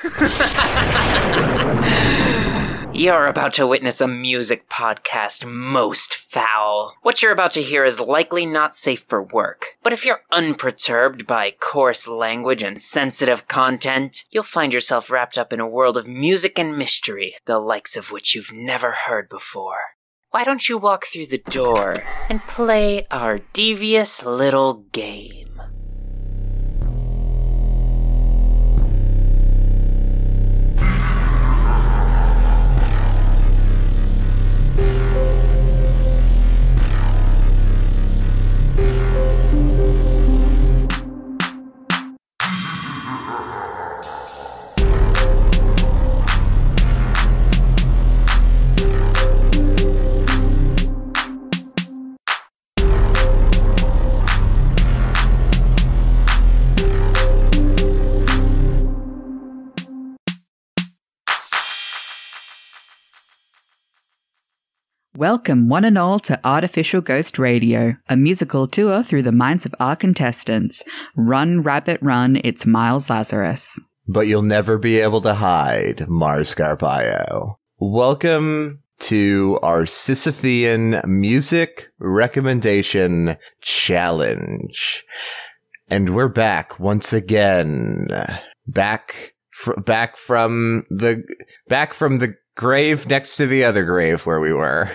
You're about to witness a music podcast most foul. What you're about to hear is likely not safe for work, but if you're unperturbed by coarse language and sensitive content, you'll find yourself wrapped up in a world of music and mystery, the likes of which you've never heard before. Why don't you walk through the door and play our devious little game? Welcome, one and all, to Artificial Ghost Radio, a musical tour through the minds of our contestants. Run, Rabbit, Run, it's Miles Lazarus. But you'll never be able to hide, Mars Scarpio. Welcome to our Sisyphean Music Recommendation Challenge. And we're back once again. Back, fr- back from the, back from the grave next to the other grave where we were.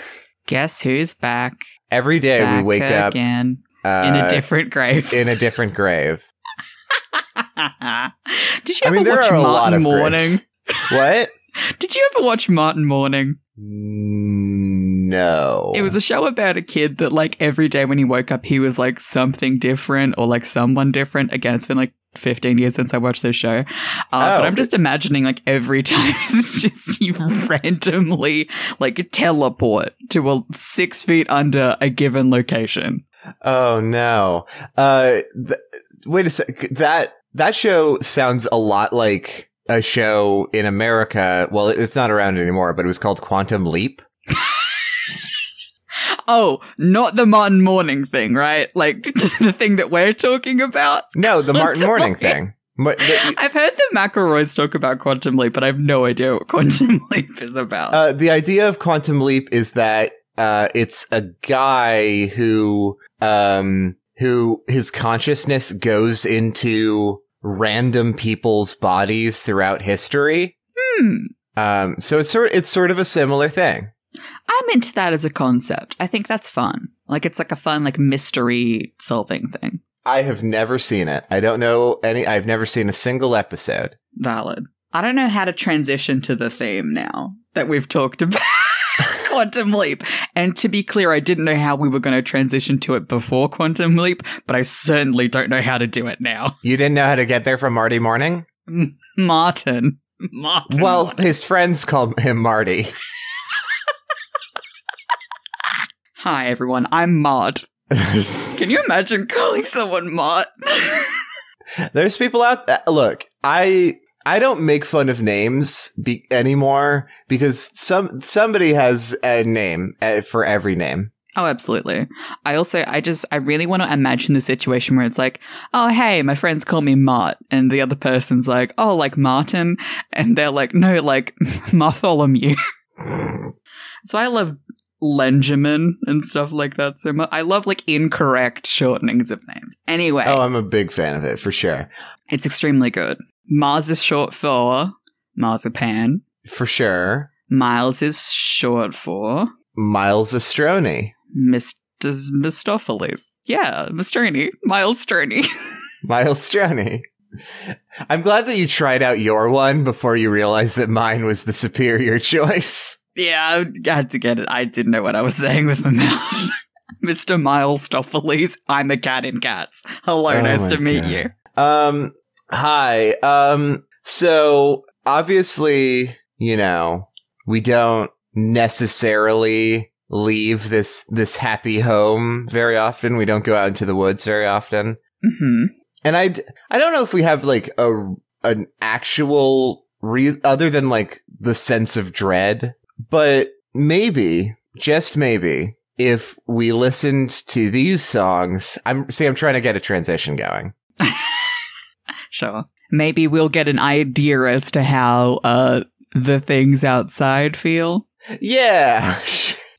Guess who's back? Every day back we wake up again uh, in a different grave. in a different grave. Did you I ever mean, there watch are a Martin lot of Morning? What? Did you ever watch Martin Morning? No. It was a show about a kid that, like, every day when he woke up, he was like something different or like someone different. Again, it's been like 15 years since I watched this show. Uh, Oh. But I'm just imagining, like, every time it's just you randomly, like, teleport to a six feet under a given location. Oh no. Uh, th- wait a sec. That that show sounds a lot like a show in America. Well, it's not around anymore, but it was called Quantum Leap. Oh, not the Martin Morning thing, right? Like, the thing that we're talking about. No, the Martin Morning thing. I've heard the McElroys talk about Quantum Leap, but I have no idea what Quantum Leap is about. uh, the idea of Quantum Leap is that uh, it's a guy who um who his consciousness goes into random people's bodies throughout history. hmm. Um, so it's sort it's sort of a similar thing. I'm into that as a concept. I think that's fun. Like it's like a fun like mystery solving thing. I have never seen it. I don't know any. I've never seen a single episode. Valid. I don't know how to transition to the theme now that we've talked about Quantum Leap. And to be clear, I didn't know how we were going to transition to it before Quantum Leap, but I certainly don't know how to do it now. You didn't know how to get there from Marty Morning? Martin. Martin. Well, his friends call him Marty. Hi everyone. I'm Mart. Can you imagine calling someone Mart? There's people out. Uh, look, I I don't make fun of names be- anymore because some somebody has a name uh, for every name. Oh, absolutely. I also, I just, I really want to imagine the situation where it's like, oh, hey, my friends call me Mart. And the other person's like, oh, like Martin. And they're like, no, like Bartholomew. so I love Lenjamin and stuff like that so much. I love like incorrect shortenings of names. Anyway, Oh, I'm a big fan of it for sure. it's extremely good. Mars is short for marzipan. For sure. Miles is short for Miles Astroni. Mr. Mistopheles. Yeah, Mistroni. Miles Stroni. Miles Stroni. I'm glad that you tried out your one before you realized that mine was the superior choice. Yeah, I had to get it. I didn't know what I was saying with my mouth. Mr. Miles Stopheles, I'm a cat in cats. Hello, Oh nice to meet you. Um, hi. Um, so obviously, you know, we don't necessarily leave this, this happy home very often. We don't go out into the woods very often. hmm And I, I don't know if we have like a, an actual re- other than like the sense of dread, but maybe, just maybe, if we listened to these songs, I'm, see, I'm trying to get a transition going. Sure. maybe we'll get an idea as to how uh the things outside feel. Yeah,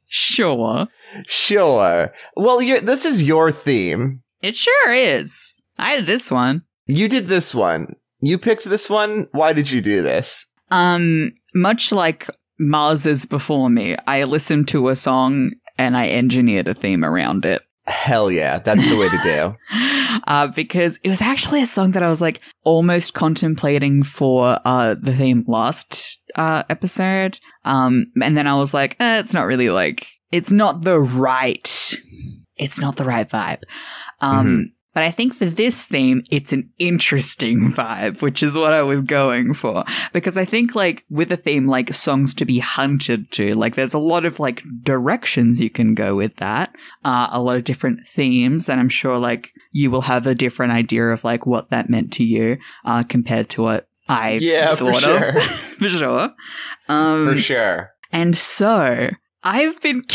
Sure. sure. Well, this is your theme. It sure is. I did this one. You did this one. You picked this one. Why did you do this? Um, much like Mars's before me, I listened to a song and I engineered a theme around it. Hell yeah, that's the way to do. uh, because it was actually a song that I was like almost contemplating for uh, the theme last uh, episode. Um, and then I was like, eh, it's not really like, it's not the right, it's not the right vibe. Um, But I think for this theme, it's an interesting vibe, which is what I was going for. Because I think, like, with a theme like songs to be hunted to, like, there's a lot of, like, directions you can go with that. Uh, a lot of different themes, and I'm sure, like, you will have a different idea of, like, what that meant to you, uh, compared to what I Yeah, for thought sure. of. for sure. Um, For sure. and so I've been.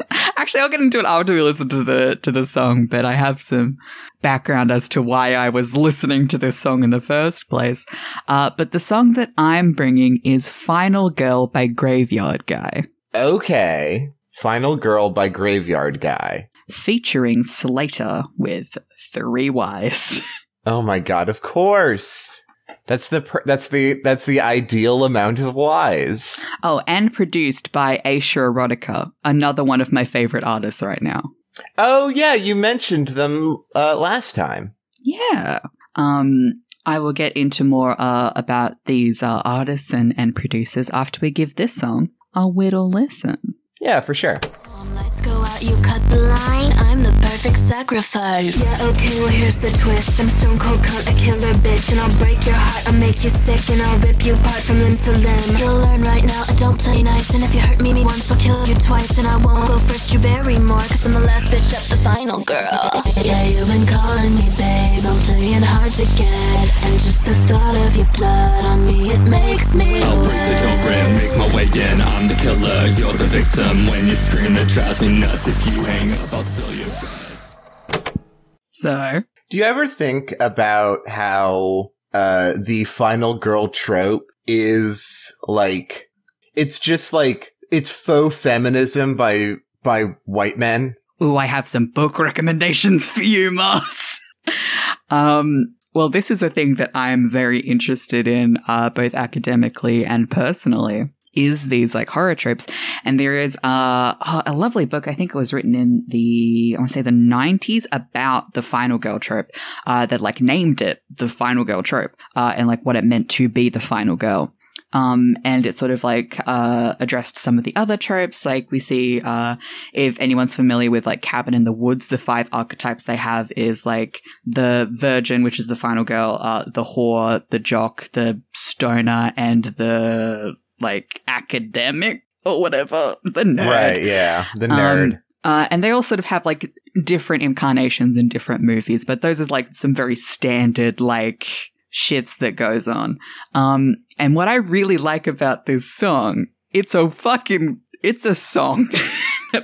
Actually, I'll get into it after we listen to the to the song, but I have some background as to why I was listening to this song in the first place. Uh, but the song that I'm bringing is "Final Girl" by Graveyard Guy, Okay. Final Girl by Graveyard Guy. featuring Slayyyter with three Y's. Oh my god, of course. That's the per- that's the that's the ideal amount of wise. oh, and produced by Ayesha Erotica, another one of my favorite artists right now. Oh yeah, you mentioned them uh, last time. Yeah. Um, I will get into more uh, about these uh, artists and, and producers after we give this song a whittle listen. Yeah, for sure. Lights go out, you cut the line. I'm the perfect sacrifice. Yeah, okay, well, here's the twist. I'm stone cold cunt, a killer bitch. And I'll break your heart, I'll make you sick, and I'll rip you apart from limb to limb. You'll learn right now, I don't play nice. And if you hurt me, me once, I'll kill you twice. And I won't go first, you bury more. Cause I'm the last bitch up, the final girl. Yeah, you've been calling me babe. I'm playing hard to get. And just the thought of your blood on me, it makes me. I'll break the door and make my way in. I'm the killer, you're the victim. When you scream, it drives me nuts. If you hang up, I'll your. So, Do you ever think about how uh, the final girl trope is like it's just like it's faux feminism by by white men? ooh, I have some book recommendations for you, Mars. um, well, this is a thing that I'm very interested in, uh, both academically and personally. Is these like horror tropes? And there is uh, oh, a lovely book. I think it was written in the I want to say the '90s about the final girl trope. Uh, that like named it the final girl trope, uh, and like what it meant to be the final girl. Um, and it sort of like uh, addressed some of the other tropes. Like we see, uh, if anyone's familiar with like Cabin in the Woods, the five archetypes they have is like the virgin, which is the final girl, uh, the whore, the jock, the stoner, and the like academic or whatever, the nerd. Right? Yeah, the Um, nerd. uh, and they all sort of have like different incarnations in different movies, but those are like some very standard like shits that goes on. Um, and what I really like about this song, it's a fucking, it's a song.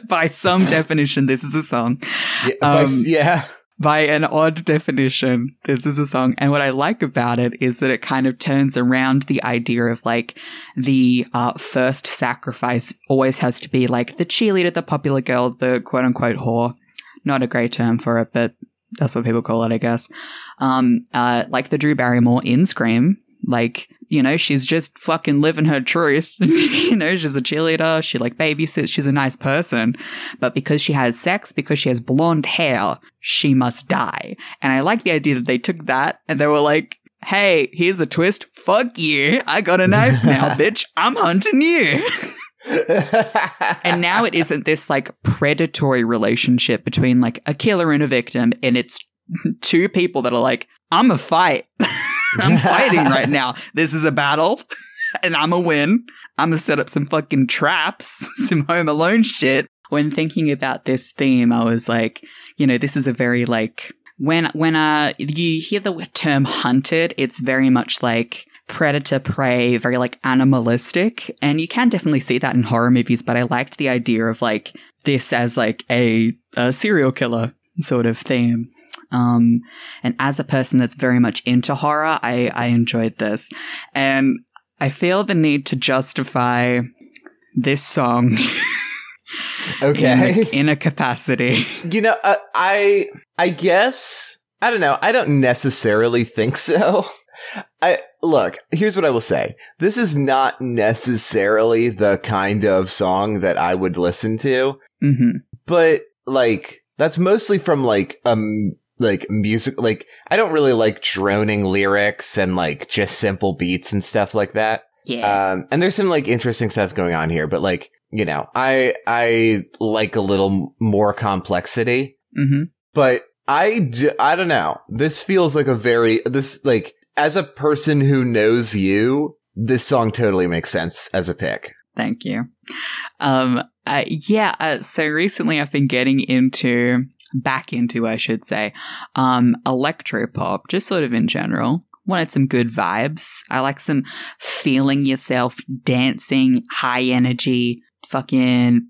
By some definition, this is a song. yeah, by um, yeah. By an odd definition, this is a song. And what I like about it is that it kind of turns around the idea of like the uh, first sacrifice always has to be like the cheerleader, the popular girl, the quote unquote whore. Not a great term for it, but that's what people call it, I guess. Um, uh, like the Drew Barrymore in Scream. Like, you know, she's just fucking living her truth. you know, she's a cheerleader. She like babysits. She's a nice person. But because she has sex, because she has blonde hair, she must die. And I like the idea that they took that and they were like, hey, here's a twist. Fuck you. I got a knife now, bitch. I'm hunting you. and now it isn't this like predatory relationship between like a killer and a victim. And it's two people that are like, I'm a fight. I'm fighting right now. This is a battle and I'm a win. I'm gonna set up some fucking traps, some home alone shit. When thinking about this theme, I was like, you know, this is a very like when when uh you hear the term hunted, it's very much like predator prey, very like animalistic, and you can definitely see that in horror movies. But I liked the idea of like this as like a, a serial killer sort of theme. Um, and as a person that's very much into horror, I, I enjoyed this. And I feel the need to justify this song Okay. in, in a capacity. You know, uh, I I guess I don't know. I don't necessarily think so. I look, here's what I will say. This is not necessarily the kind of song that I would listen to, hmm but like that's mostly from like um like music like I don't really like droning lyrics and like just simple beats and stuff like that. Yeah. Um, and there's some like interesting stuff going on here, but like, you know, I, I like a little more complexity, hmm but I, d- I don't know. This feels like a very, this, like, as a person who knows you, this song totally makes sense as a pick. Thank you. Um, uh, yeah. Uh, so recently, I've been getting into back into, I should say, um, electropop, just sort of in general. Wanted some good vibes. I like some feeling yourself, dancing, high energy, fucking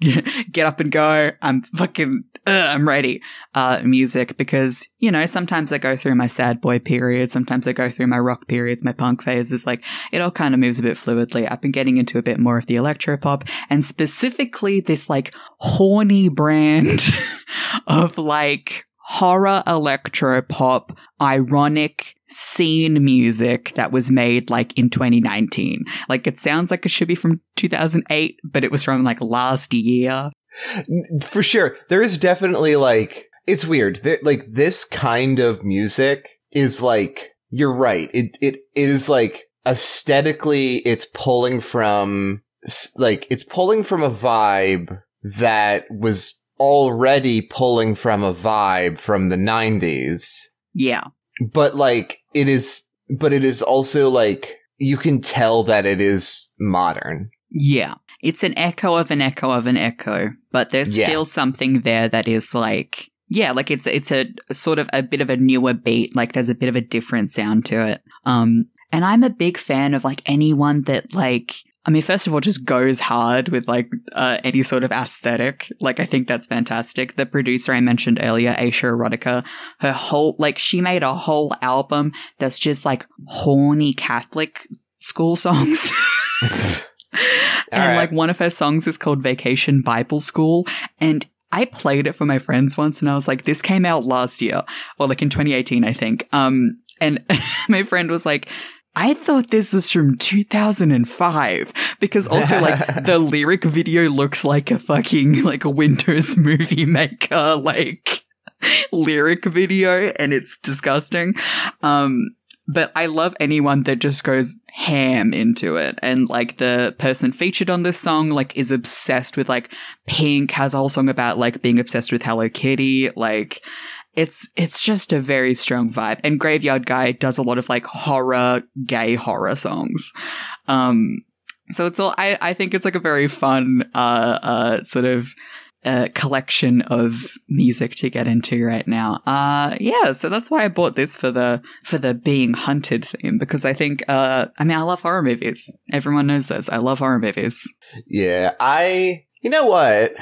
get up and go. I'm fucking, uh, I'm ready. Uh, music because, you know, sometimes I go through my sad boy period. Sometimes I go through my rock periods, my punk phases. Like it all kind of moves a bit fluidly. I've been getting into a bit more of the electropop and specifically this like horny brand of like horror electro pop, ironic scene music that was made like in 2019. Like it sounds like it should be from 2008, but it was from like last year. For sure. There is definitely like, it's weird. Th- like this kind of music is like, you're right. It, it, it is like aesthetically, it's pulling from, like, it's pulling from a vibe that was already pulling from a vibe from the 90s. Yeah. But like, it is, but it is also like, you can tell that it is modern. Yeah. It's an echo of an echo of an echo, but there's Yeah. still something there that is like, yeah, like it's it's a sort of a bit of a newer beat. Like there's a bit of a different sound to it. Um, and I'm a big fan of like anyone that like. I mean, first of all, just goes hard with like uh, any sort of aesthetic. Like, I think that's fantastic. The producer I mentioned earlier, Ayesha Erotica, her whole like she made a whole album that's just like horny Catholic school songs. and right. like one of her songs is called Vacation Bible School. And I played it for my friends once and I was like, this came out last year or like in 2018, I think. Um, and my friend was like, I thought this was from 2005 because also like the lyric video looks like a fucking like a Windows movie maker like lyric video and it's disgusting. Um but I love anyone that just goes ham into it. And like the person featured on this song, like is obsessed with like Pink, has a whole song about like being obsessed with Hello Kitty. Like it's it's just a very strong vibe. And Graveyard Guy does a lot of like horror, gay horror songs. Um so it's all I, I think it's like a very fun uh uh sort of uh, collection of music to get into right now. Uh, yeah, so that's why I bought this for the for the being hunted theme because I think uh, I mean I love horror movies. Everyone knows this. I love horror movies. Yeah. I, you know what?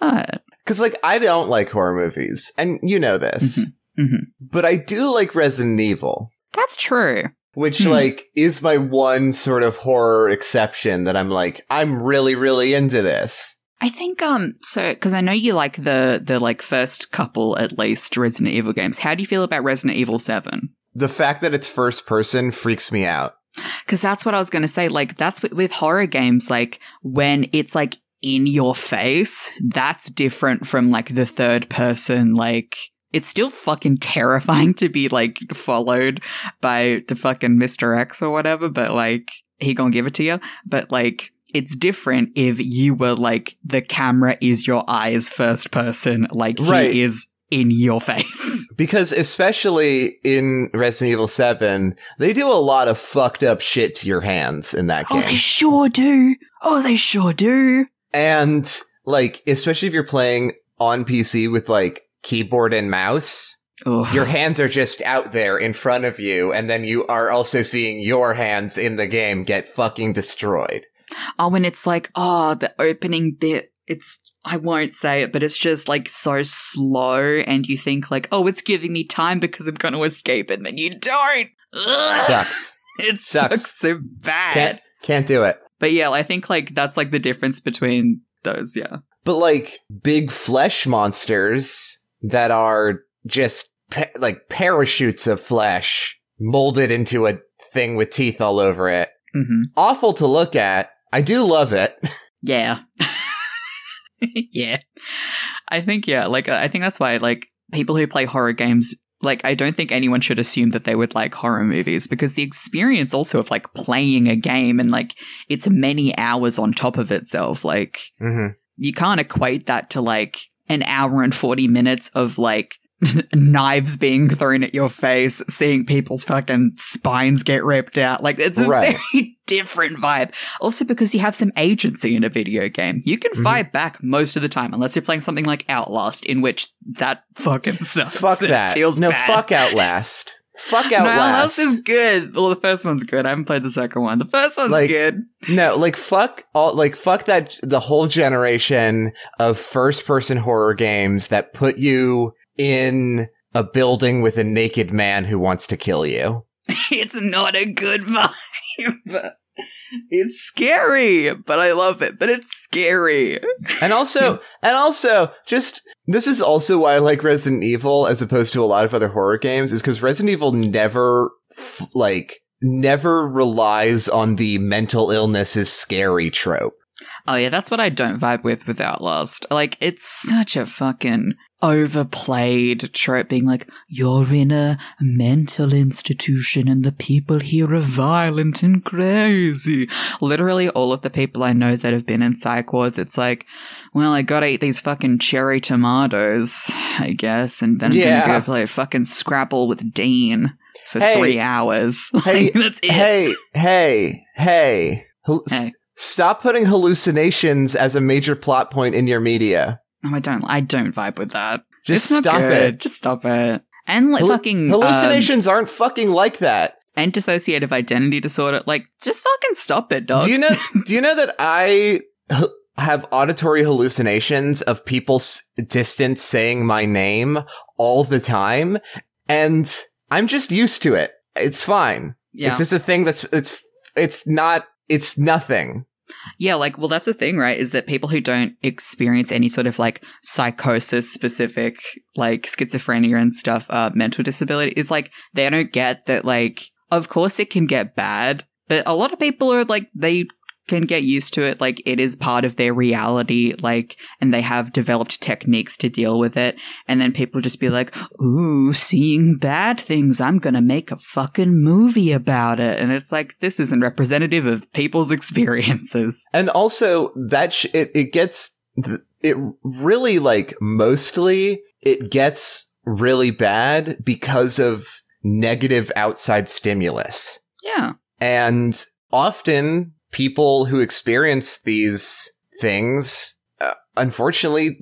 Uh, Cause like, I don't like horror movies and you know this, mhm. but I do like Resident Evil. that's true. which Hmm. like is my one sort of horror exception that I'm like I'm really really into this. I think um so because I know you like the the like first couple at least Resident Evil games. How do you feel about Resident Evil Seven? The fact that it's first person freaks me out. Because that's what I was going to say. Like, that's with, with horror games, like, when it's like in your face, that's different from like the third person. Like, it's still fucking terrifying to be like followed by the fucking Mr. X or whatever, but like, he gonna give it to you. But like, it's different if you were like, the camera is your eyes first person, like, Right. he is in your face. Because especially in Resident Evil 7, they do a lot of fucked up shit to your hands in that game. oh, they sure do. Oh, they sure do. And like especially if you're playing on PC with like keyboard and mouse, Ugh. your hands are just out there in front of you and then you are also seeing your hands in the game get fucking destroyed. Oh, when it's like, oh, the opening bit, it's, I won't say it, but it's just like so slow, and you think like, oh, it's giving me time because I'm going to escape, and then you don't. Ugh. Sucks. It Sucks. sucks so bad. Can't can't do it. But yeah, I think like that's like the difference between those. Yeah. But like big flesh monsters that are just pa- like parachutes of flesh molded into a thing with teeth all over it. hmm Awful to look at. I do love it. Yeah. yeah. I think yeah, like I think that's why like people who play horror games like I don't think anyone should assume that they would like horror movies because the experience also of like playing a game and like it's many hours on top of itself. Like hmm you can't equate that to like an hour and 40 minutes of like knives being thrown at your face, seeing people's fucking spines get ripped out. Like it's a Right. very different vibe. Also because you have some agency in a video game. You can Mhm. fight back most of the time unless you're playing something like Outlast in which that fucking sucks. Fuck It that. feels no, bad. fuck Outlast. fuck No, Outlast. Outlast is good. Well, the first one's good. I haven't played the second one. The first one's Like- good. No, like fuck all like fuck that the whole generation of first person horror games that put you in a building with a naked man who wants to kill you. it's not a good vibe. It's scary, but I love it. But it's scary. And also and also just this is also why I like Resident Evil as opposed to a lot of other horror games is cuz Resident Evil never f- like never relies on the mental illness is scary trope. Oh yeah, that's what I don't vibe with with Outlast. Like, it's such a fucking overplayed trope being like, you're in a mental institution and the people here are violent and crazy. Literally all of the people I know that have been in psych wards, it's like, well, I gotta eat these fucking cherry tomatoes, I guess, and then I'm Yeah. gonna go play fucking Scrabble with Dean for Hey. three hours. Hey, Like, that's it. Hey, hey, hey. Hey. Stop putting hallucinations as a major plot point in your media. Oh, I don't. I don't vibe with that. Just stop good. it. Just stop it. And like Hallu- fucking um, hallucinations aren't fucking like that. and dissociative identity disorder. Like, just fucking stop it, dog. Do you know? do you know that I have auditory hallucinations of people s- distant saying my name all the time, and I'm just used to it. It's fine. yeah, It's just a thing that's it's it's not it's nothing. Yeah. Like, well, that's the thing, right? Is that people who don't experience any sort of like psychosis specific, like schizophrenia and stuff, uh, mental disability, is like they don't get that. Like, of course, it can get bad, but a lot of people are like they can get used to it like it is part of their reality like and they have developed techniques to deal with it. And then people just be like ooh seeing bad things i'm gonna make a fucking movie about it. And it's like this isn't representative of people's experiences. And also that sh- it it gets th- it really like mostly it gets really bad because of negative outside stimulus. yeah. And often people who experience these things uh, unfortunately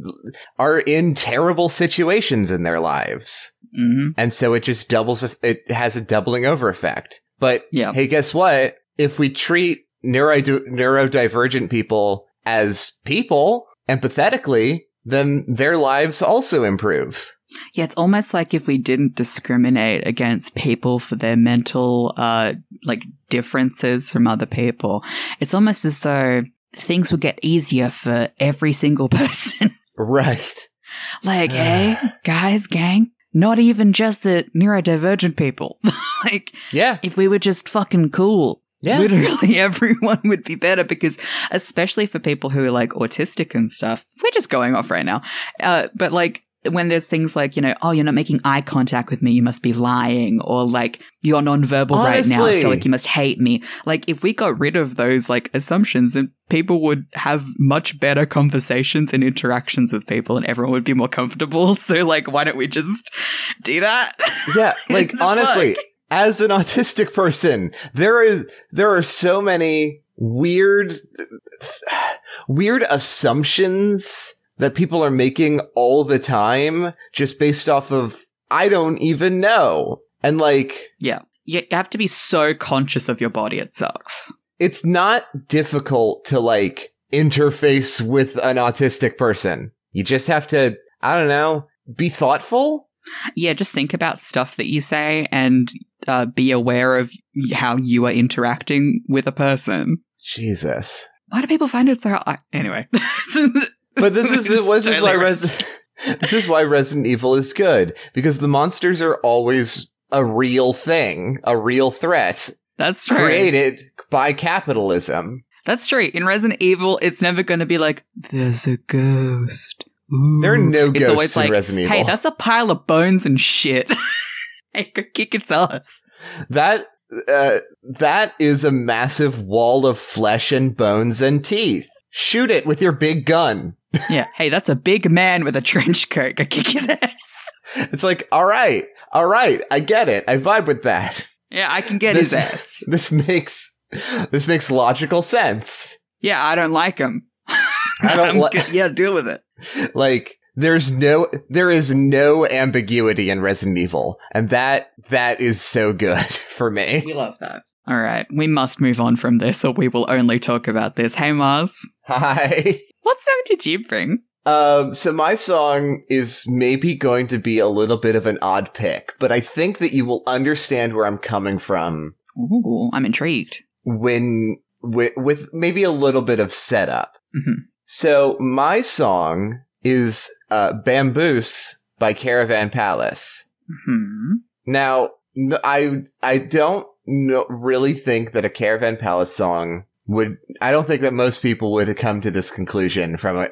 are in terrible situations in their lives. hmm And so it just doubles it has a doubling over effect. But Yeah. hey, guess what? If we treat neuro neurodivergent people as people empathetically, then their lives also improve. Yeah, it's almost like if we didn't discriminate against people for their mental, uh, like differences from other people, it's almost as though things would get easier for every single person. Right. like, hey, guys, gang, not even just the neurodivergent people. like, Yeah. if we were just fucking cool, Yeah. literally everyone would be better because, especially for people who are like autistic and stuff, we're just going off right now. Uh, but like, when there's things like, you know, oh, you're not making eye contact with me, you must be lying, or like, you're nonverbal right now, Honestly. so like, you must hate me. Like, if we got rid of those like assumptions, then people would have much better conversations and interactions with people, and everyone would be more comfortable. So, like, why don't we just do that? Yeah, like honestly, as an autistic person, there is there are so many weird weird assumptions that people are making all the time just based off of I don't even know. And like Yeah. You have to be so conscious of your body, it sucks. it's not difficult to like interface with an autistic person. You just have to, I don't know, be thoughtful. Yeah, just think about stuff that you say and uh, be aware of how you are interacting with a person. Jesus. Why do people find it so? I- anyway, But this is It's this is why totally Res- this is why Resident Evil is good because the monsters are always a real thing, a real threat That's true. created by capitalism. That's true. In Resident Evil, it's never going to be like, there's a ghost. Ooh. There are no It's ghosts always in like, Resident Evil. hey, that's a pile of bones and shit. go kick its ass. That uh, that is a massive wall of flesh and bones and teeth. Shoot it with your big gun. Yeah, hey, that's a big man with a trench coat. Go kick his ass. It's like, all right, all right, I get it. I vibe with that. Yeah, I can get This- his ass. This makes this makes logical sense. Yeah, I don't like him. I don't I'm li- yeah, deal with it. like there's no there is no ambiguity in Resident Evil, and that that is so good for me. We love that. All right, we must move on from this, or we will only talk about this. Hey, Mars, Hi. what song did you bring? Um, so my song is maybe going to be a little bit of an odd pick, but I think that you will understand where I'm coming from Ooh, I'm intrigued. when with, with maybe a little bit of setup. Mhm. So my song is uh, "Bambous" by Caravan Palace. Hmm. Now, I don't no, really think that a Caravan Palace song would. I don't think that most people would have come to this conclusion from a,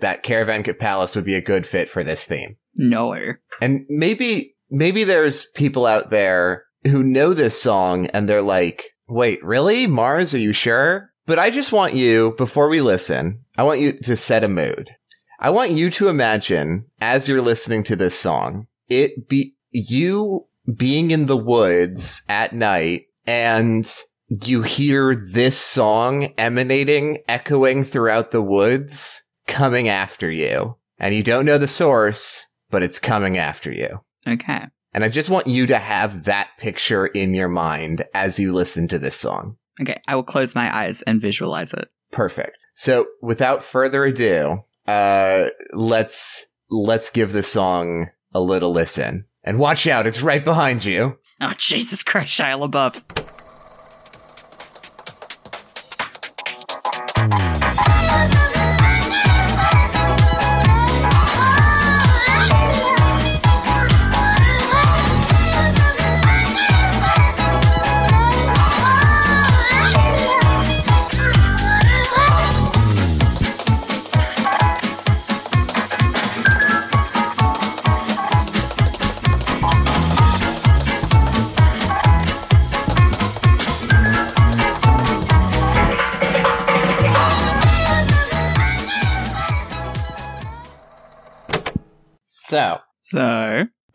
that Caravan Palace would be a good fit for this theme. No. And maybe maybe there's people out there who know this song and they're like, "Wait, really? Mars, are you sure?" But I just want you before we listen, I want you to set a mood. I want you to imagine as you're listening to this song, it be you being in the woods at night and you hear this song emanating, echoing throughout the woods, coming after you. And you don't know the source, but it's coming after you. Okay. And I just want you to have that picture in your mind as you listen to this song. Okay, I will close my eyes and visualize it. Perfect. So without further ado, uh, let's, let's give the song a little listen. And watch out, it's right behind you. Oh, Jesus Christ, Shia LaBeouf.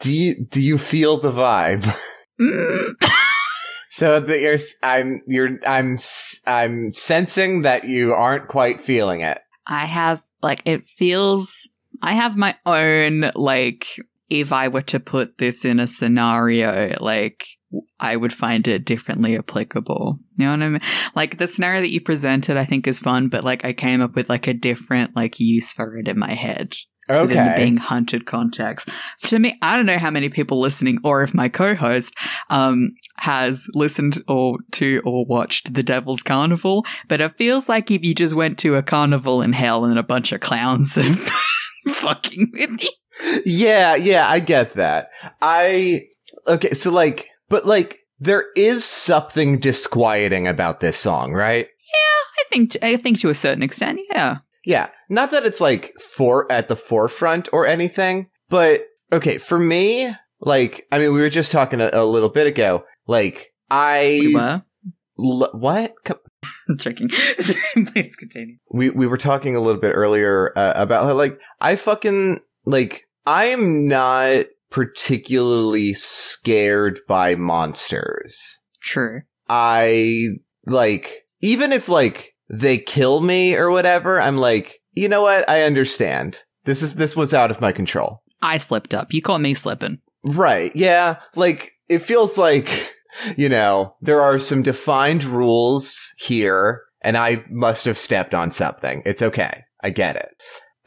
Do you, do you feel the vibe? So that you're, I'm, you're, I'm, I'm sensing that you aren't quite feeling it. I have, like, it feels. I have my own, like, if I were to put this in a scenario, like, I would find it differently applicable. You know what I mean? Like, the scenario that you presented, I think is fun, but, like, I came up with, like, a different, like, use for it in my head. Within the Okay. being hunted context. To me, I don't know how many people listening, or if my co-host um, has listened or to or watched The Devil's Carnival, but it feels like if you just went to a carnival in hell and a bunch of clowns and fucking with you. Yeah, yeah, I get that. I okay, so like, but like, there is something disquieting about this song, right? Yeah, I think, I think to a certain extent, yeah. Yeah, not that it's like for at the forefront or anything, but okay, for me, like, I mean, we were just talking a, a little bit ago. Like, I We were l- what? Checking. Please continue. we we were talking a little bit earlier uh, about how like I fucking like I'm not particularly scared by monsters. True. I like even if like they kill me or whatever, I'm like, you know what? I understand. This is this was out of my control. I slipped up. You caught me slipping. Right. Yeah. Like it feels like, you know, there are some defined rules here and I must have stepped on something. It's okay. I get it.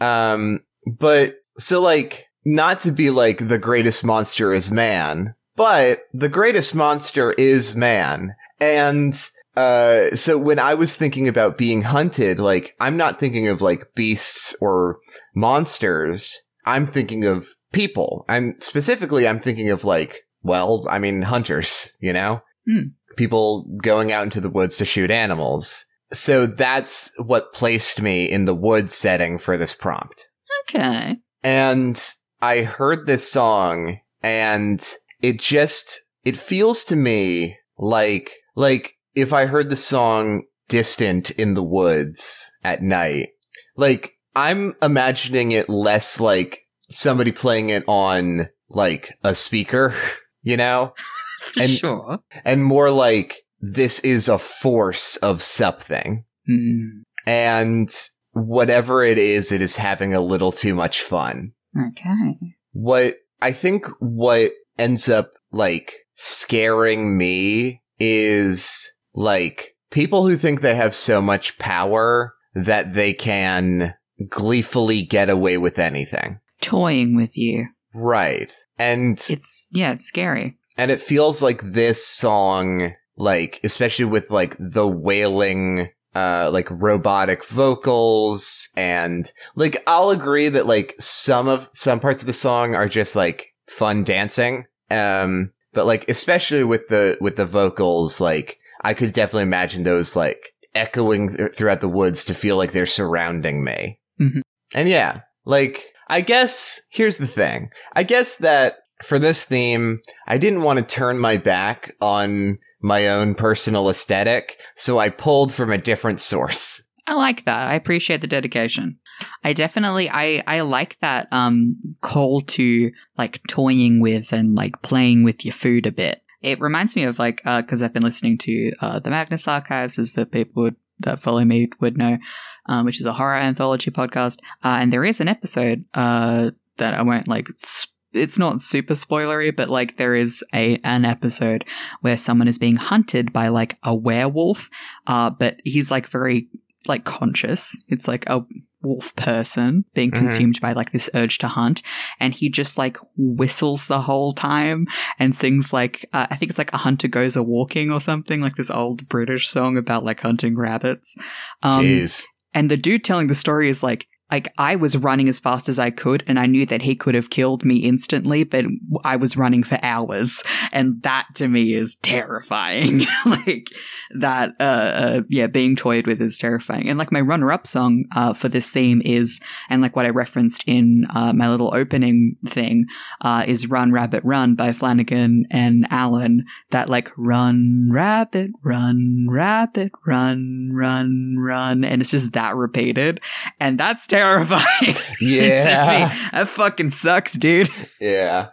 Um, but so like, not to be like the greatest monster is man, but the greatest monster is man. And, uh, so when I was thinking about being hunted, like, I'm not thinking of like beasts or monsters. I'm thinking of people. And specifically, I'm thinking of like, well, I mean, hunters, you know? Hmm. People going out into the woods to shoot animals. So that's what placed me in the woods setting for this prompt. Okay. And I heard this song and it just, it feels to me like, like if I heard the song distant in the woods at night, like I'm imagining it less like somebody playing it on like a speaker, you know, And- sure. and more like this is a force of something. Hmm. And whatever it is, it is having a little too much fun. Okay. what I think what ends up like scaring me is like people who think they have so much power that they can gleefully get away with anything. Toying with you. Right. And It's yeah, it's scary. and it feels like this song like especially with like the wailing uh like robotic vocals and like I'll agree that like some of some parts of the song are just like fun dancing um but like especially with the with the vocals like I could definitely imagine those like echoing th- throughout the woods to feel like they're surrounding me Mhm. and yeah like I guess here's the thing I guess that for this theme I didn't want to turn my back on my own personal aesthetic, so I pulled from a different source. I like that. I appreciate the dedication. I definitely I I like that um call to like toying with and like playing with your food a bit. It reminds me of like uh because I've been listening to uh the Magnus Archives as the people would that follow me would know, um, which is a horror anthology podcast. Uh, and there is an episode uh that I won't like. Sp- it's not super spoilery, but like there is a an episode where someone is being hunted by like a werewolf, uh, but he's like very like conscious. It's like a wolf person being Mhm. consumed by like this urge to hunt, and he just like whistles the whole time and sings like uh, I think it's like a hunter goes a walking or something like this old British song about like hunting rabbits. Um, Jeez. and the dude telling the story is like, like I was running as fast as I could, and I knew that he could have killed me instantly, but I was running for hours, and that to me is terrifying. like that, uh, uh, yeah, being toyed with is terrifying. And like my runner-up song uh, for this theme is, and like what I referenced in uh, my little opening thing, uh, is "Run Rabbit Run" by Flanagan and Allen. That like run rabbit, run rabbit, run, run, run, and it's just that repeated and that's terrifying. Yeah. that fucking sucks, dude. Yeah.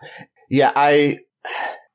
Yeah, I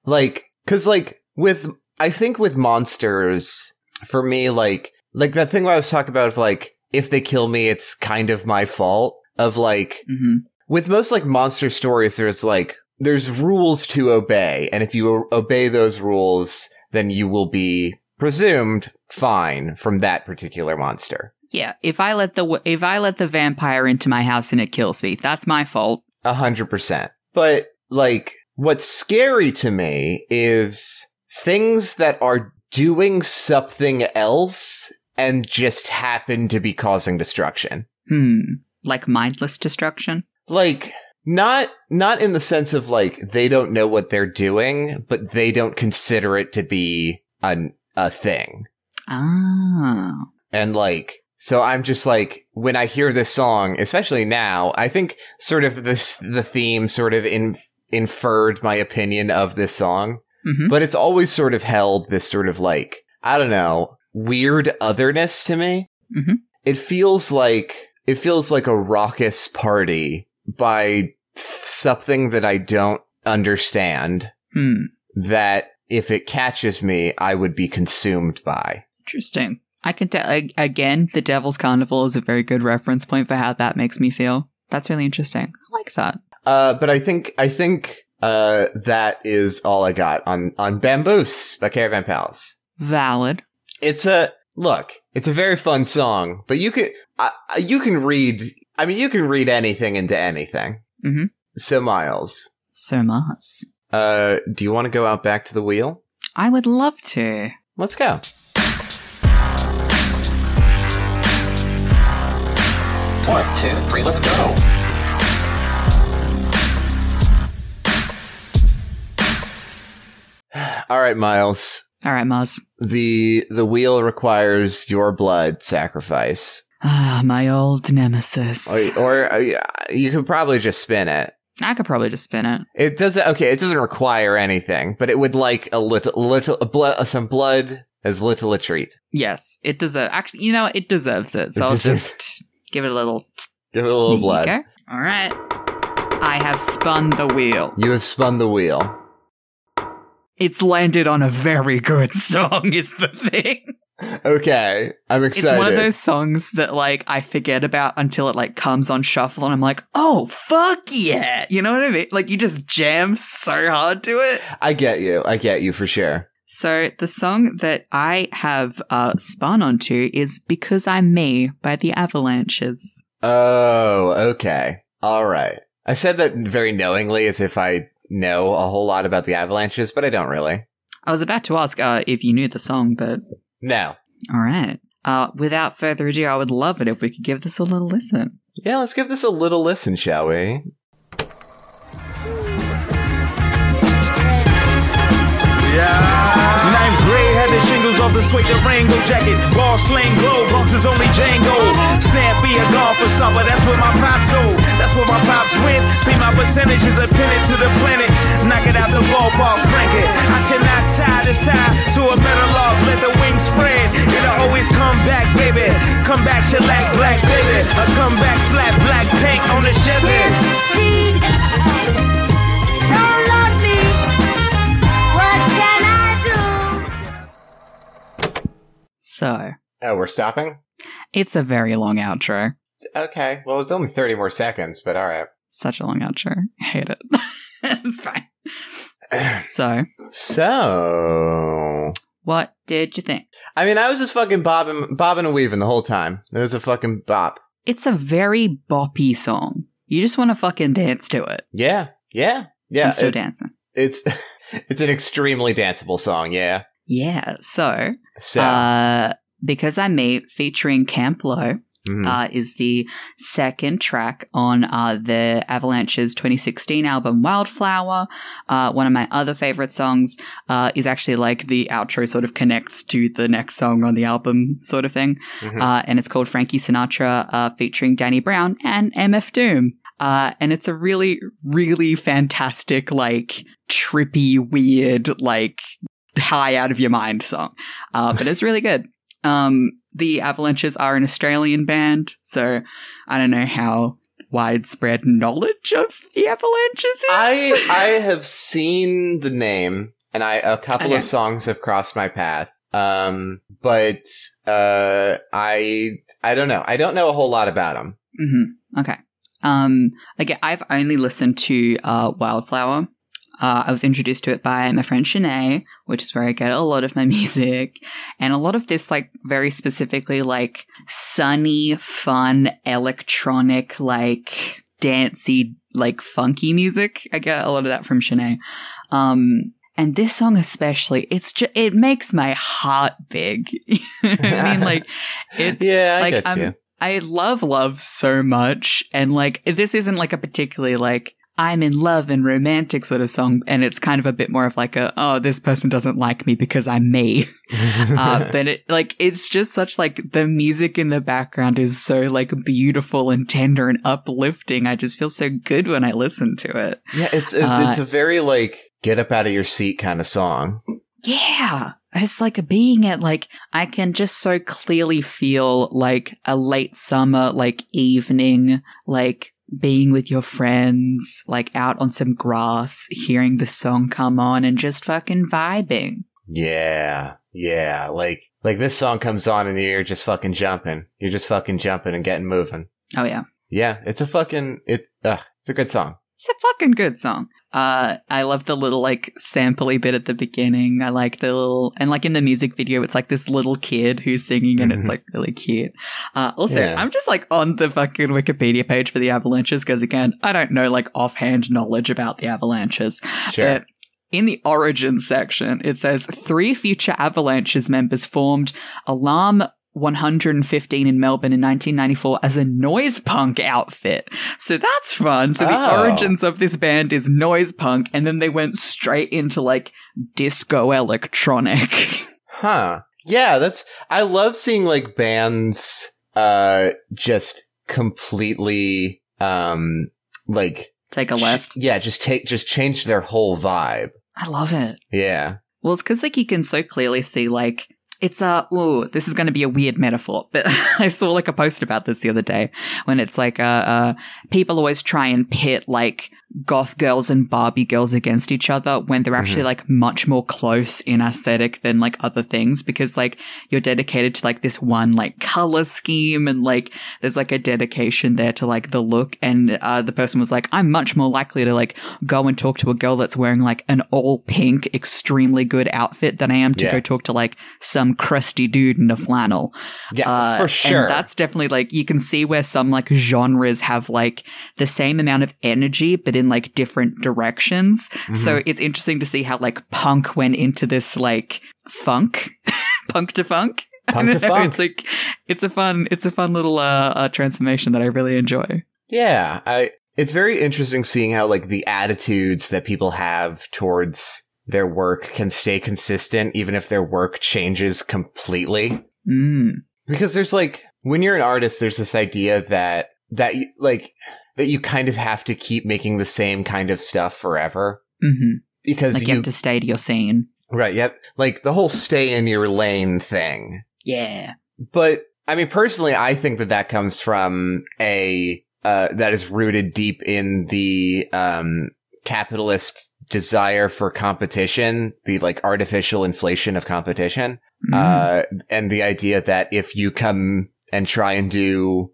like cuz like with I think with monsters for me like like that thing I was talking about of like if they kill me it's kind of my fault of like hmm with most like monster stories there's like there's rules to obey and if you obey those rules then you will be presumed fine from that particular monster. Yeah, if I let the if I let the vampire into my house and it kills me, that's my fault. A hundred percent. But like, what's scary to me is things that are doing something else and just happen to be causing destruction. Hmm, like mindless destruction. Like, not, not in the sense of like, they don't know what they're doing, but they don't consider it to be an, a thing. Ah, And like, so I'm just like, when I hear this song, especially now, I think sort of this, the theme sort of in, inferred my opinion of this song, hmm but it's always sort of held this sort of like, I don't know, weird otherness to me. Mhm. It feels like, it feels like a raucous party by something that I don't understand hmm. that if it catches me, I would be consumed by. Interesting. I can tell again. The Devil's Carnival is a very good reference point for how that makes me feel. That's really interesting. I like that. Uh, but I think I think uh that is all I got on on Bambous by Caravan Palace. Valid. It's a look, it's a very fun song, but you can uh, you can read. I mean, you can read anything into anything. Mhm. So, Miles, So Mars. uh, do you want to go out back to the wheel? I would love to. Let's go. One, two, three, let's go. All right, Miles. All right, Mars. The the wheel requires your blood sacrifice, Ah, my old nemesis. or, or uh, you could probably just spin it. I could probably just spin it. It doesn't. Okay, it doesn't require anything, but it would like a little, little blood, some blood as little a treat. Yes, it deserves. Actually, you know, it deserves it. So It I'll deserves- just give it a little. Give it a little blood. Go. All right. I have spun the wheel. You have spun the wheel. It's landed on a very good song. Is the thing. Okay, I'm excited. It's one of those songs that like I forget about until it like comes on shuffle, and I'm like, oh fuck yeah! You know what I mean? Like you just jam so hard to it. I get you. I get you for sure. So the song that I have uh, spun onto is "Because I'm Me" by the Avalanches. Oh, okay. All right. I said that very knowingly, as if I know a whole lot about the avalanches, but I don't really. I was about to ask uh, if you knew the song, but No. all right. Uh, without further ado, I would love it if we could give this a little listen. Yeah, let's give this a little listen, shall we? Ninth grade had the shingles off the suede Durango jacket. Ball sling glow, Bronx is only Django. Snappy a golfer stopper, that's where my pops go. That's where my pops went. See my percentages are pinned to the planet. Knock it out the ballpark, frank it. I should not tie this tie to a metal log. Let the wings spread. It'll always come back, baby. Come back, shellac, black, baby. A come back, flat, black paint on the Chevy. So Oh, we're stopping? it's a very long outro. Okay. Well, it's only 30 more seconds, but all right. Such a long outro. I hate it. it's fine. So, So, what did you think? I mean, I was just fucking bobbing, bobbing and weaving the whole time. It was a fucking bop. It's a very boppy song. You just want to fucking dance to it. Yeah. Yeah. Yeah. I'm still it's, dancing. it's, it's an extremely danceable song. Yeah. Yeah. So, So, uh, because I'm me, featuring Camp Lo, mhm. uh, is the second track on uh, the Avalanche's 2016 album Wildflower. Uh, one of my other favorite songs uh, is actually like the outro sort of connects to the next song on the album, sort of thing. Mhm. Uh, and it's called Frankie Sinatra, uh, featuring Danny Brown and MF Doom. Uh, and it's a really, really fantastic, like trippy, weird, like high out of your mind song. Uh, but it's really good. Um, the Avalanches are an Australian band, so I don't know how widespread knowledge of the Avalanches is. I I have seen the name, and I a couple Okay. of songs have crossed my path. Um, but uh, I I don't know. I don't know a whole lot about them. hmm Okay. Um, again, I've only listened to uh, Wildflower. Uh, I was introduced to it by my friend Shanae, which is where I get a lot of my music. And a lot of this, like, very specifically, like, sunny, fun, electronic, like, dancey, like, funky music. I get a lot of that from Shanae. Um, and this song especially, it's just, it makes my heart big. I mean, like, it, Yeah, I like, get I'm- you. I love love so much. And like, this isn't like a particularly like, I'm in love and romantic sort of song. And it's kind of a bit more of like a, oh, this person doesn't like me because I'm me. uh, but it, like, it's just such like the music in the background is so like beautiful and tender and uplifting. I just feel so good when I listen to it. yeah, it's it, uh, it's a very like get up out of your seat kind of song. Yeah. It's like being at like I can just so clearly feel like a late summer like evening like being with your friends like out on some grass hearing the song come on and just fucking vibing. Yeah, yeah. Like like this song comes on and you're just fucking jumping. You're just fucking jumping and getting moving. Oh yeah. Yeah, it's a fucking it's uh, it's a good song. It's a fucking good song. Uh, I love the little like sampley bit at the beginning. I like the little and like in the music video, it's like this little kid who's singing and it's like really cute. Uh, also, Yeah. I'm just like on the fucking Wikipedia page for the Avalanches because again, I don't know like offhand knowledge about the Avalanches. Sure. In the origin section, it says three future Avalanches members formed Alarm 115 in Melbourne in 1994 as a noise punk outfit. So that's fun. So the Oh. origins of this band is noise punk, and then they went straight into like disco electronic. Huh. Yeah, that's I love seeing like bands uh just completely um like Take a ch- left. yeah, just take just change their whole vibe. I love it. Yeah. Well, it's because like you can so clearly see like it's a ooh, this is going to be a weird metaphor, but I saw like a post about this the other day when it's like uh, uh people always try and pit like goth girls and Barbie girls against each other when they're actually like much more close in aesthetic than like other things because like you're dedicated to like this one like color scheme and like there's like a dedication there to like the look and uh the person was like I'm much more likely to like go and talk to a girl that's wearing like an all pink extremely good outfit than I am to Yeah. go talk to like some crusty dude in a flannel. Yeah, Uh, for sure. And that's definitely like you can see where some like genres have like the same amount of energy, but in like different directions. Mm-hmm. So it's interesting to see how like punk went into this like funk, punk to funk. Punk to funk. It's like it's a fun, it's a fun little uh, uh transformation that I really enjoy. Yeah, I it's very interesting seeing how like the attitudes that people have towards their work can stay consistent even if their work changes completely. Mm. Because there's like when you're an artist there's this idea that that like that you kind of have to keep making the same kind of stuff forever hmm because Like you, you, have to stay to your scene. right yep like the whole stay in your lane thing. Yeah. But I mean, personally, I think that that comes from a uh, that is rooted deep in the um, capitalist desire for competition, the like artificial inflation of competition, Mm. uh, and the idea that if you come and try and do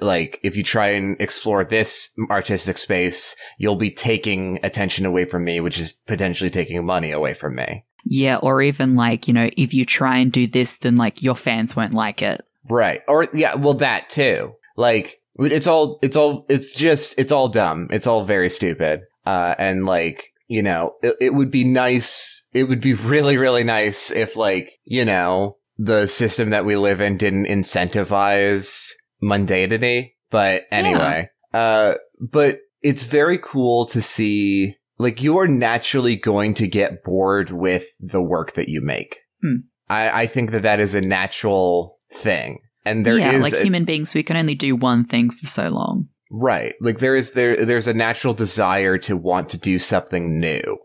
like if you try and explore this artistic space, you'll be taking attention away from me, which is potentially taking money away from me. yeah, or even like you know, if you try and do this, then like your fans won't like it. Right. Or yeah, well that too. Like it's all it's all it's just it's all dumb. It's all very stupid. Uh and like, you know, it, it would be nice it would be really really nice if like, you know, the system that we live in didn't incentivize mundanity, but anyway. Uh but it's very cool to see like you are naturally going to get bored with the work that you make. Hmm. I, I think that that is a natural thing. And there is yeah, like a- human beings, we can only do one thing for so long. right. Like there is there there's a natural desire to want to do something new.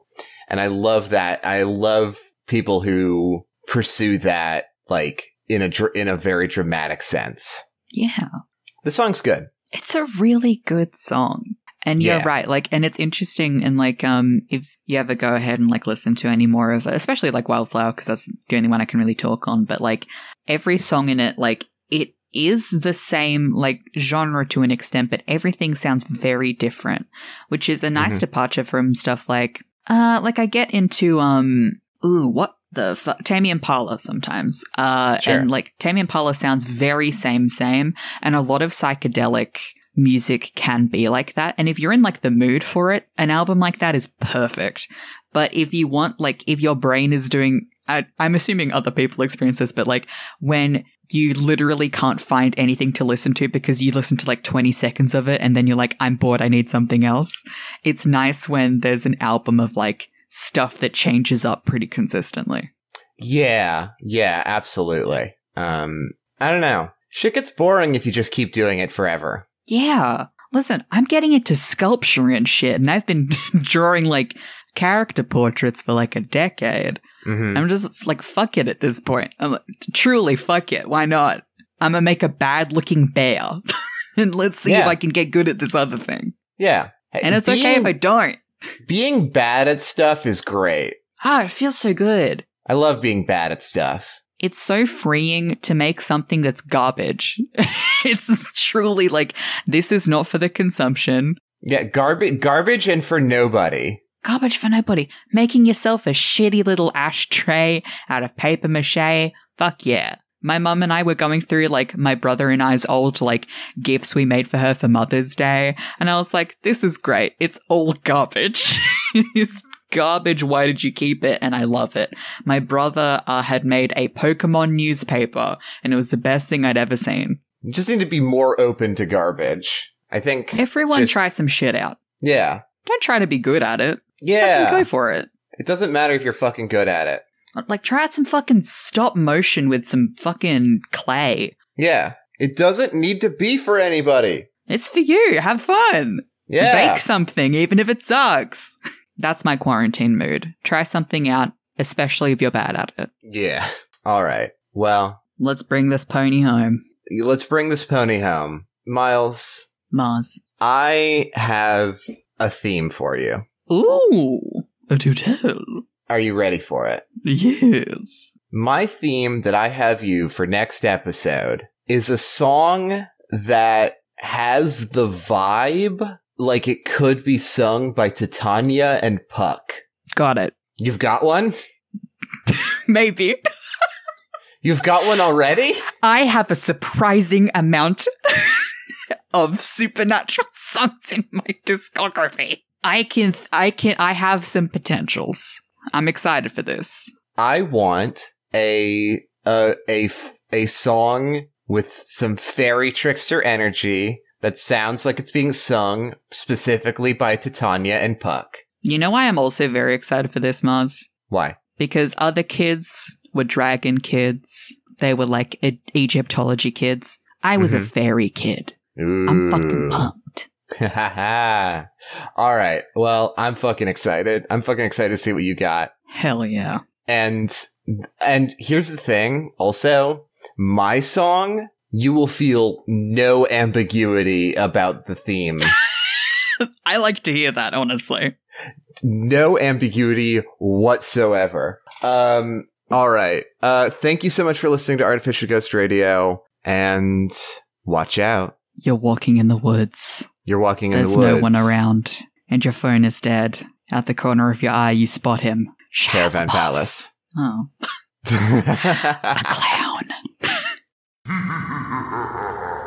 And I love that. I love people who pursue that like in a dr- in a very dramatic sense. Yeah. The song's good. It's a really good song. And you're Yeah. right, like, and it's interesting, and like, um, if you ever go ahead and like listen to any more of it, especially like Wildflower, because that's the only one I can really talk on, but like, every song in it, like, it is the same like genre to an extent, but everything sounds very different, which is a nice Mhm. departure from stuff like, uh, like I get into, um, ooh, what the fuck, Tame Impala sometimes, uh, Sure. and like Tame Impala sounds very same, same, and a lot of psychedelic music can be like that. And if you're in like the mood for it, an album like that is perfect. But if you want, like, if your brain is doing, I, I'm assuming other people experience this, but like when you literally can't find anything to listen to because you listen to like 20 seconds of it and then you're like, I'm bored, I need something else. It's nice when there's an album of like stuff that changes up pretty consistently. Yeah. Yeah, absolutely. Um I don't know. Shit gets boring if you just keep doing it forever. Yeah. Listen, I'm getting into sculpture and shit, and I've been drawing like character portraits for like a decade. Mhm. I'm just like, fuck it at this point. I'm like, truly, fuck it. Why not? I'm gonna make a bad looking bear. and let's see if I can get good at this other thing. Yeah. And it's okay if I don't. Being bad at stuff is great. Ah, it feels so good. I love being bad at stuff. It's so freeing to make something that's garbage. it's truly like, this is not for the consumption. Yeah, garbage, garbage, and for nobody. Garbage for nobody. Making yourself a shitty little ashtray out of paper mache. Fuck yeah. My mum and I were going through like my brother and I's old like gifts we made for her for Mother's Day. And I was like, this is great. It's all garbage. it's garbage. Why did you keep it? And I love it. My brother uh, had made a Pokemon newspaper and it was the best thing I'd ever seen. You just need to be more open to garbage. I think Everyone just- try some shit out. Yeah. Don't try to be good at it. Yeah. Go for it. It doesn't matter if you're fucking good at it. Like try out some fucking stop motion with some fucking clay. Yeah. It doesn't need to be for anybody. It's for you. Have fun. Yeah. Bake something, even if it sucks. That's my quarantine mood. Try something out, especially if you're bad at it. Yeah. All right. Well, Let's bring this pony home. let's bring this pony home. Miles, Mars. I have a theme for you. Ooh, do tell. Are you ready for it? Yes. My theme that I have you for next episode is a song that has the vibe like it could be sung by Titania and Puck. Got it. You've got one? Maybe. You've got one already? I have a surprising amount of supernatural songs in my discography. I can, I can, I have some potentials. I'm excited for this. I want a a a song with some fairy trickster energy that sounds like it's being sung specifically by Titania and Puck. You know why I'm also very excited for this, Mars? Why? Because other kids were dragon kids. They were like e- Egyptology kids. I was a Mhm. fairy kid. I'm fucking Ooh. pumped. All right. Well, I'm fucking excited. I'm fucking excited to see what you got. Hell yeah. And and here's the thing. Also, my song, you will feel no ambiguity about the theme. I like to hear that, honestly. no ambiguity whatsoever. Um, all right. Uh, thank you so much for listening to Artificial Ghost Radio, and watch out. You're walking in the woods. You're walking in There's the woods. no one around, and your phone is dead. Out the corner of your eye, you spot him. Caravan. Palace. Oh, a clown.